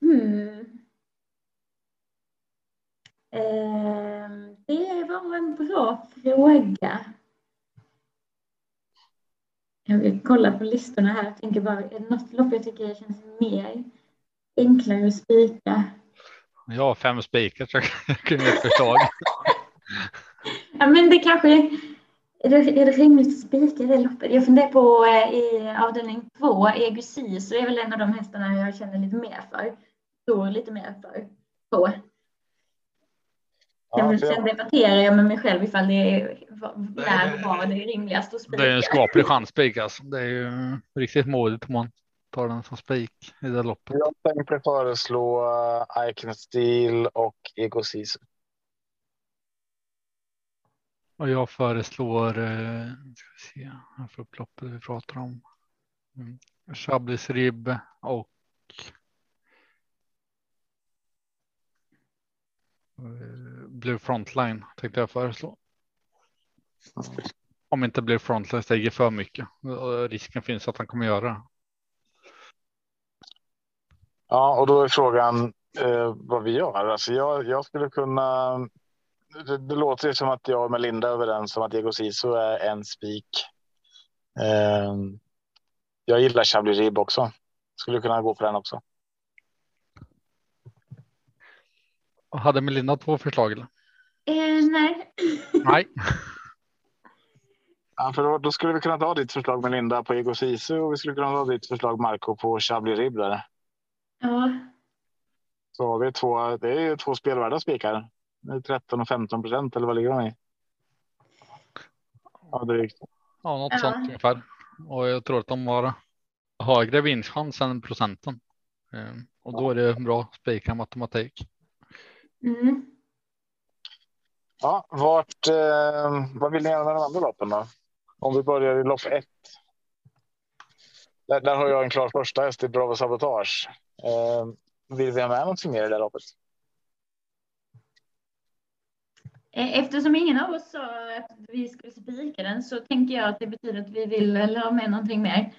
Hmm. Ehm, det var en bra fråga. Jag vill kolla på listorna här. Jag tänker bara, är det något lopp jag tycker känns mer enklare att spika? Har fem spikar så jag ett förslag. Ja, men det kanske är det, är det rimligt att spika det loppet? Jag funderar på eh, i avdelning två, Egusi, så är väl en av de hästarna jag känner lite mer för. Tror lite mer för. På. Ja, för sen jag, debatterar jag med mig själv ifall det är när var det är rimligast att spika. Det är en skaplig chansspik alltså. Det är ju riktigt modigt om man tar den som spik i det loppet. jag tänkte föreslå uh, Icon Steel och Ego Sisu. Och jag föreslår, eh, ska vi se, här får upp loppet vi pratar om. Mm. Chablis ribb och eh, Blue Frontline tänkte jag föreslå. Om inte Blue Frontline stiger för mycket. Och Risken finns att han kommer göra. Ja, och då är frågan eh, vad vi gör. Alltså jag, jag skulle kunna. Det, det låter ju som att jag och Melinda är överens om att Ego Sisu är en spik. Eh, jag gillar Chablis Rib också. Skulle kunna gå på den också. Hade Melinda två förslag? Eller? Eh, nej. Nej, Ja, för då, då skulle vi kunna ta ditt förslag Melinda på Ego Sisu och vi skulle kunna ta ditt förslag Marco på Chablis Rib där. Ja, Så har vi två. Det är två spelvärda spikar. Det är 13 och 15 procent eller vad ligger de i? Ja, drygt. ja, något Ja. sånt ungefär. Och jag tror att de har högre vinstchans än procenten. Eh, Och då är det bra spik med matematik. mm. Ja, vart, eh, vad vill ni göra med de andra loppen då? Om vi börjar i lopp ett. Där, där har jag en klar första häst i Bravo Sabotage. Eh, vill vi ha med någonting mer i det här loppet? Eh, Eftersom ingen av oss sa att vi skulle spika den så tänker jag att det betyder att vi vill eller ha med någonting mer.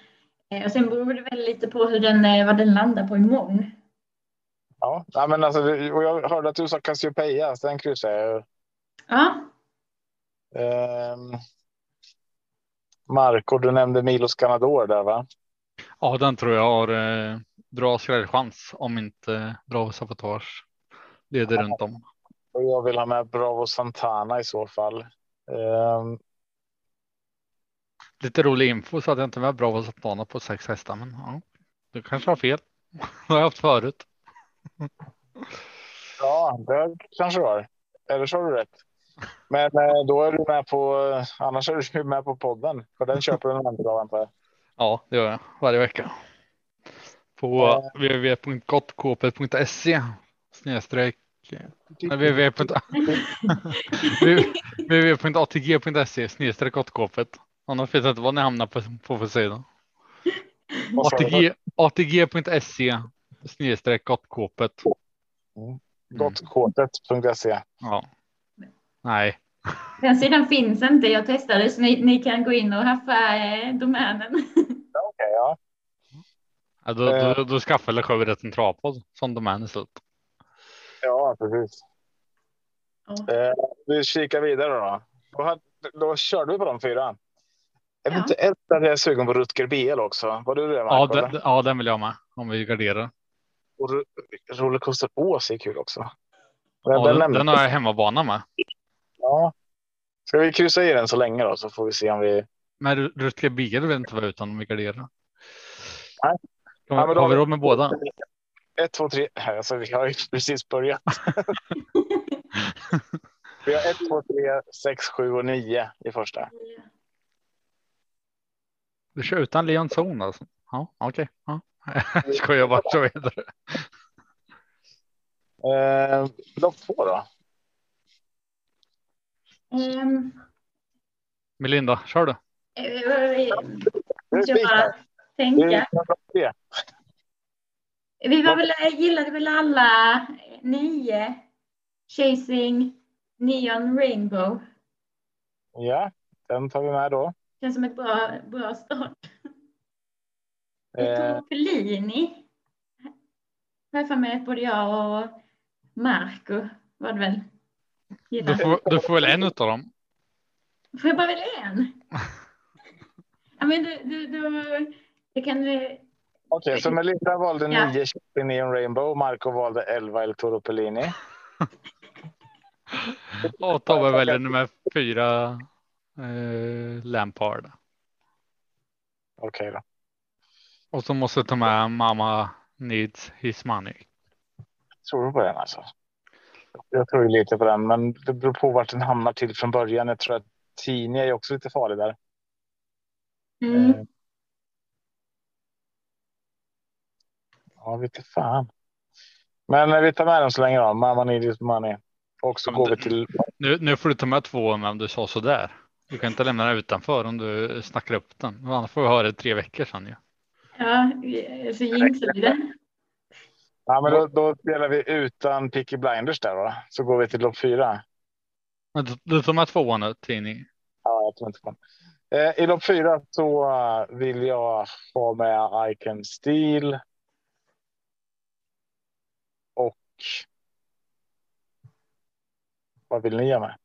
Eh, Och sen beror det väl lite på hur den, eh, vad den landar på imorgon. Ja, ja men alltså, och jag hörde att du sa Cassiopeia, så den kryssar jag. Ja, Eh, Marco, du nämnde Milos Ganador där va? Ja, den tror jag har eh, bra skrällchans om inte Bravo Sabotage leder runt om. Och jag vill ha med Bravo Santana i så fall. Eh, Lite rolig info så hade jag inte med Bravo Santana på sex hästar, men ja, du kanske har fel. Det har jag haft förut. Ja, det kanske har. Eller så har du rätt. Men eh, då är du med på, annars är du med på podden. För den köper du en dag antar jag. Ja, det gör jag varje vecka. På www.gottkp.se snedstreck www. www.atg.se snedstreck gottkåpet. Annars vet jag inte vad ni hamnar på, på för sida. ATG.se snedstreck gottkåpet. Gottkåtet.se. Ja. Nej, den sidan finns inte. Jag testade så ni, ni kan gå in och haffa eh, domänen. Okej, ja. ja, då, då, då skaffar ett en travpodd som domän istället. Ja, precis. Ja. Eh, vi kikar vidare då. Då, hade, då körde vi på de fyra. Är Ja. att jag är sugen på Rutger BL också? Var du det? Ja, den, ja, den vill jag med om vi garderar. Och Rollercoaster Ås är kul också. Den, Ja, den den, har jag hemmabana med. ja. Ska vi kryssa i den så länge då så får vi se om vi. Men Ru- Rutger Bier vill inte vara utan om vi garderar. Nej. Ja, har vi har vi- råd med båda? 1, 2, 3. Alltså, vi har ju precis börjat. vi har 1, 2, 3, 6, 7 och 9 i första. Du kör utan Leon Zon alltså? Ja, okej. Okay. Ja. Ska jag bara köra vidare? Eh, lopp två då? Um, Melinda, kör du. Jag bara tänka. Vi var väl, gillade väl alla nio Chasing Neon Rainbow. Ja, den tar vi med då. Känns som ett bra, bra start. Eh. Pellini. Har jag för mig att både jag och Marco var det väl. Du får, du får väl en av dem. Får jag bara välja en? ja, men du, du, du, det kan du. Okej, okay, så Melinda valde ja. nio Shipping Neon Rainbow. Marco valde elva El Toro Pellini. och Tobbe väljer nummer fyra eh, Lampard. Okej okay, då. Och så måste ta med mamma needs his money. Tror du på den alltså? Jag tror lite på den, men det beror på vart den hamnar till från början. Jag tror att Tini är också lite farlig där. Mm. Ja, vet fan. Men vi tar med den så länge då. Mamma needs money. Och så ja, går du, vi till. Nu, nu får du ta med två om du sa så där. Du kan inte lämna den utanför om du snackar upp den. Annars får vi höra det tre veckor sedan ju. Ja, så jinxar vi det. Ja, men då, då spelar vi utan Picky Blinders där då. Så går vi till lopp fyra. Du, du tar med tvåan nu, Tini. Ja, jag tror inte på eh, I lopp fyra så vill jag ha med Icon Steel. Och. Vad vill ni ha med?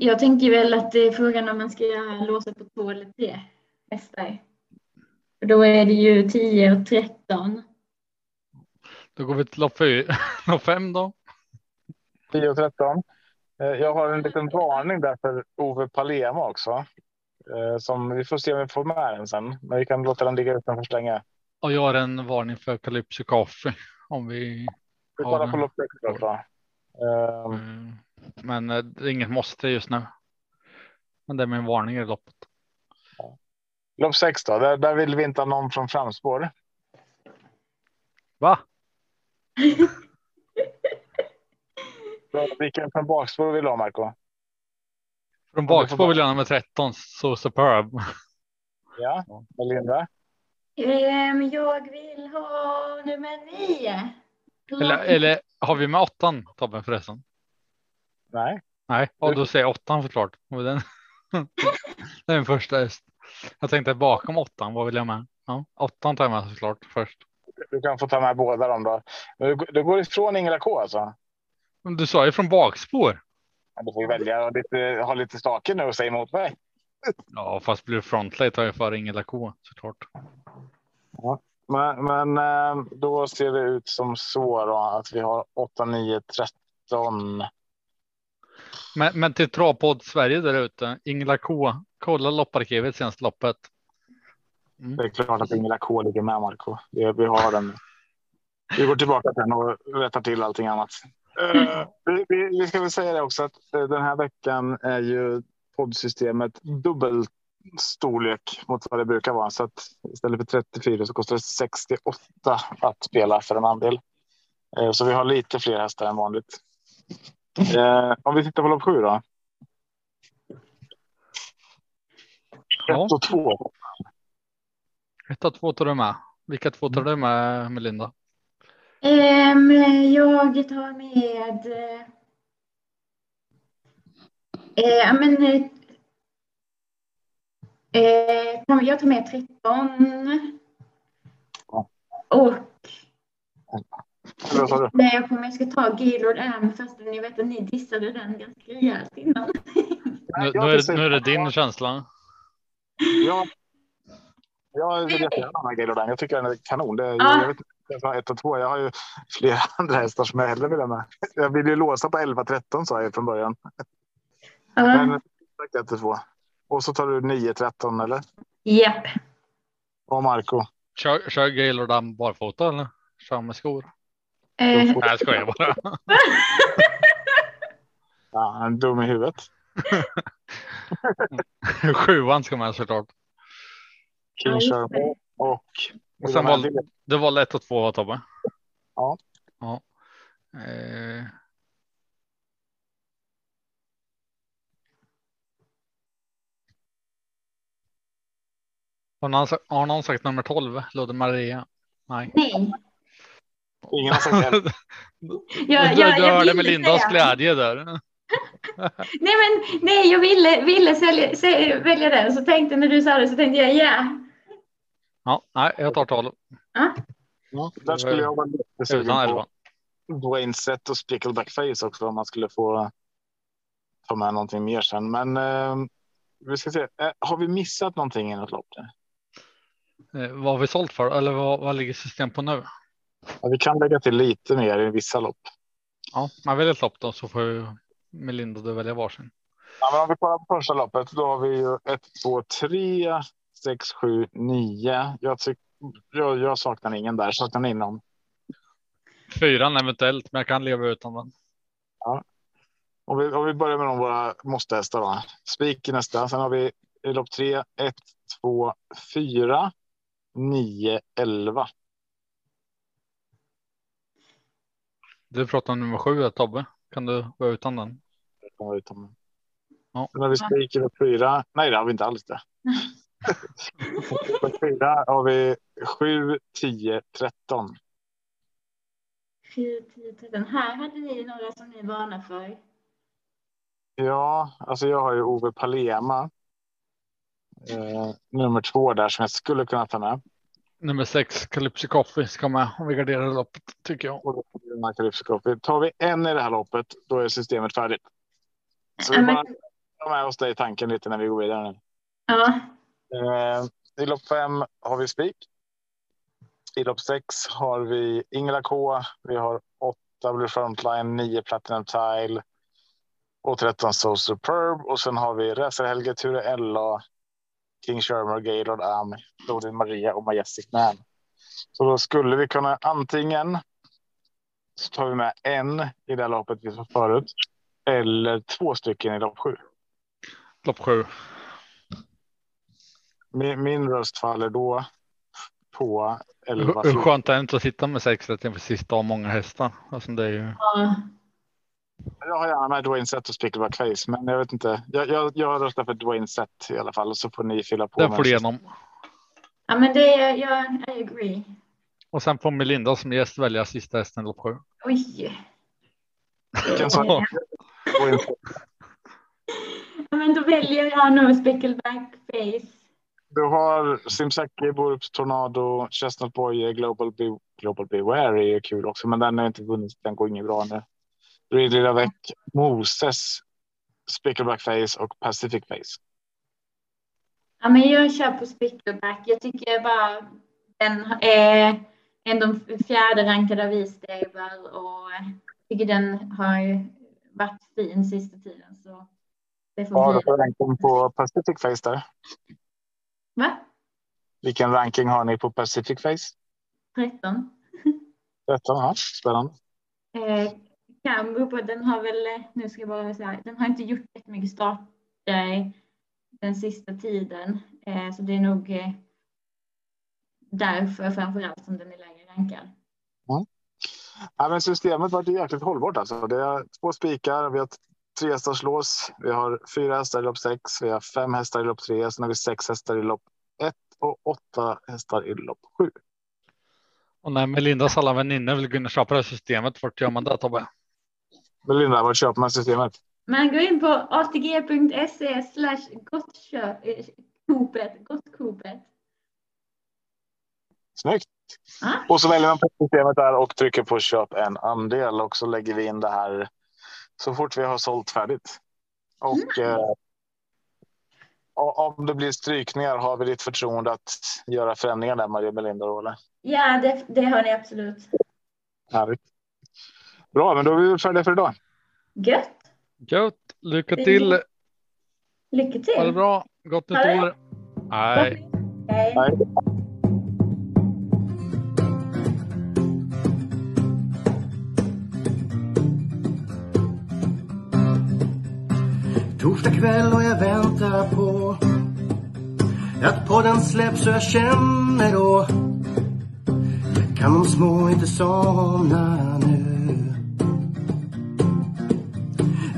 Jag tänker väl att det är frågan om man ska låsa på två eller tre hästar. Då är det ju 10 och 13. Då går vi till lopp, lopp fem då. 10 och 13. Eh, jag har en liten varning där för Ove Palema också. Eh, som vi får se om vi får med den sen. Men vi kan låta den ligga utanför så länge. Och jag har en varning för Calypso Coffee. Om vi. Vi kollar på lopp 6 då. Um, men eh, det är inget måste just nu. Men det är min varning i loppet. Lopp 6 då, där, där vill vi inte ha någon från framspår. Va? Vilken från bakspår vill du ha Marco? Från bakspår vill jag ha nummer 13, så superb. Ja, Melinda? Um, jag vill ha nummer 9. Eller, eller har vi med åttan Tobbe förresten? Nej. Nej, och då säger åttan såklart. Den, den första häst. Jag tänkte bakom åttan, vad vill jag med? Ja, åttan tar jag med såklart först. Du kan få ta med båda dem då. Du, du går ifrån Ingela K alltså? Du sa ju från bakspår. Ja, du får ju välja och lite, ha lite stake nu och säga emot mig. Ja, fast blir det frontlay tar jag för Ingela K såklart. Ja, men, men eh, då ser det ut som så då att vi har 8, 9, 13. Men, men till Travpodd Sverige där ute, Ingela K kolla lopparkivet senaste loppet. Mm. Det är klart att Ingela K ligger med Marco. Vi, vi har den. Vi går tillbaka till den och rättar till allting annat. Uh, vi, vi, vi, ska väl säga det också att uh, den här veckan är ju poddsystemet dubbel storlek mot vad det brukar vara. Så att istället för 34 så kostar det 68 att spela för en andel. Uh, så vi har lite fler hästar än vanligt. om vi tittar på lopp sju då. Ja. Ett och två. Ett och två tar du med. Vilka två tar du med Melinda? Um, jag tar med. Uh, men, uh, jag tar med 13. Ja. Och. Nej, jag kommer jag ska ta Gaylord M fast ni vet att ni dissade den ganska rejält innan. Nu, nu, är, det, nu är det din känsla. Ja, jag vill jättegärna ha Gaylord Jag tycker den är kanon. Det, ja. jag vet ett och två. Jag har ju flera andra hästar som jag hellre vill ha med. Jag vill ju låsa på 11-13 sa jag från början. Ja. Men ett och två. Och så tar du 9-13 eller? Japp. Och Marco? Kör, kör Gaylord Damm barfota eller kör med skor? Eh, Nej, jag skojar bara. Ja, han är dum i huvudet. Sjuan ska med såklart. King Sherman och. Och sen var det var lätt att två Tobbe. Ja. Ja. Eh. Har någon, sagt- har någon sagt nummer 12? Ludde Maria? Nej. nej, Ingen har sagt elva. jag, jag, du jag hörde Melindas säga- glädje där. Nej, men nej, jag ville, ville sälja, sä, välja den. Så tänkte när du sa det så tänkte jag ja. Ja, nej, jag tar 12. ja. Ja, där skulle jag vara lite sugen på 11. Dwayne Sett och Spickleback Face också om man skulle få ta med någonting mer sen. Men eh, vi ska se. Eh, har vi missat någonting i något lopp? Eh, vad har vi sålt för? Eller vad, vad ligger system på nu? Ja, vi kan lägga till lite mer i vissa lopp. Ja, man väljer ett lopp då så får Melinda du välja varsin. Ja, men om vi kollar på första loppet, då har vi ju 1, 2, 3, 6, 7, 9. Jag, tyck, jag, jag saknar ingen där. Saknar ni någon? Fyran eventuellt, men jag kan leva utan den. Om vi, om vi börjar med de våra måste-hästar. Spik i nästa. Sen har vi i lopp 3, 1, 2, 4, 9, 11. Du pratar om nummer sju, Tobbe. Kan du vara utan den? kommer ut om. Ja. Sen har vi spik i lopp 4. Nej, det har vi inte alls det. Lopp 4 har vi 7, 10, 13. 4, 10, 13. Här hade ni några som ni varnar för. Ja, alltså jag har ju Ove Palema. Eh, nummer två där som jag skulle kunna ta med. Nummer sex, Calypso Coffee, ska med om vi garderar loppet tycker jag. Tar vi en i det här loppet, då är systemet färdigt. Så vi bara ta med oss det i tanken lite när vi går vidare. Nu. Ja, Eh, I lopp fem har vi spik. I lopp sex har vi Ingela K. Vi har åtta Blue Frontline, nio Platinum Tile och 13 So Superb. Och sen har vi Racer Helge, Ture LA, King Shermer, Gaylord Am, Dodin Maria och Majestic Man. Så då skulle vi kunna antingen så tar vi med en i det här loppet vi sa förut eller två stycken i lopp sju. Lopp sju. Min, min röst faller då på 11 Hur, hur skönt är det inte att sitta med sex rätt inför sista av många hästar? Alltså det är ju... ja. Jag har gärna med Dwayne Sett och Spickleback Face, men jag vet inte. Jag, jag, jag röstar för Dwayne Sett i alla fall, så får ni fylla på. Den får du en igenom. ja men det är jag, I agree. Och sen får Melinda som gäst välja sista hästen i lopp sju. Oj. Ja. Men då väljer jag nog Spickleback Face. Du har Simsaki, Borups Tornado, Chestnut Boy, Global, Be Global Beware är kul också, men den har inte vunnit. Den går inget bra nu. Ridley Lavec, Moses, Spickleback Face och Pacific Face. Ja, men jag kör på Spickleback. Jag tycker bara den är ändå fjärde rankad av Easter och tycker den har varit fin sista tiden. Så det får Har du för ranking på Pacific Face där? Va? Vilken ranking har ni på Pacific Face? 13. 13, ja, spännande. Eh, att den har väl, eh, nu ska jag bara säga, den har inte gjort jättemycket starter den sista tiden. Eh, så det är nog eh, därför framförallt som den är lägre rankad. Ja, men systemet var jäkligt hållbart. Alltså. Det är två spikar, vi har tre hästars lås, vi har fyra hästar i lopp sex, vi har fem hästar i lopp tre, sen har vi sex hästar i lopp ett och åtta hästar i lopp sju. Och när Melindas alla väninnor vill och köpa det här systemet, vart gör man det Tobbe? Melinda, vart köper man systemet? Man går in på atg.se slash gottkopet, gottkopet. Snyggt! Ja. Och så väljer man på systemet där och trycker på köp en andel och så lägger vi in det här så fort vi har sålt färdigt. Och eh, o- om det blir strykningar har vi ditt förtroende att göra förändringar där Maria Melinda då, eller? Ja, det, det har ni absolut. Härligt. Bra, men då är vi färdiga för idag. Gött. Gött. Lycka mm. till. Lycka till. Ha det bra. Gott nytt år. Hej. Hej. Torsdag kväll och jag väntar på att podden släpps och jag känner då kan de små inte somna nu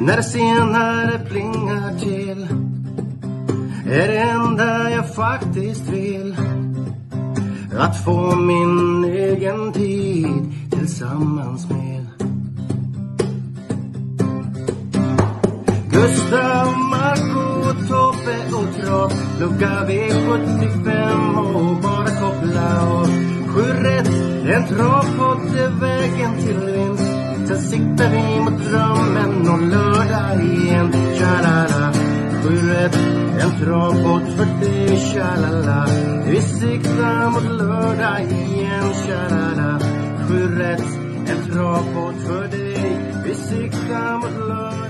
När det senare plingar till är det enda jag faktiskt vill. Att få min egen tid tillsammans med. Gustav, Marco, Tobbe och Trav Lucka V75 och bara koppla av. Sju rätt, en travpott är vägen till vinst Sen siktar vi mot drömmen och lördag igen. Tja-la-la Sju rätt, en travbåt för dig Tja-la-la. Vi siktar mot lördag igen. Tja-la-la Sju rätt, en travbåt för dig. Vi siktar mot lördag.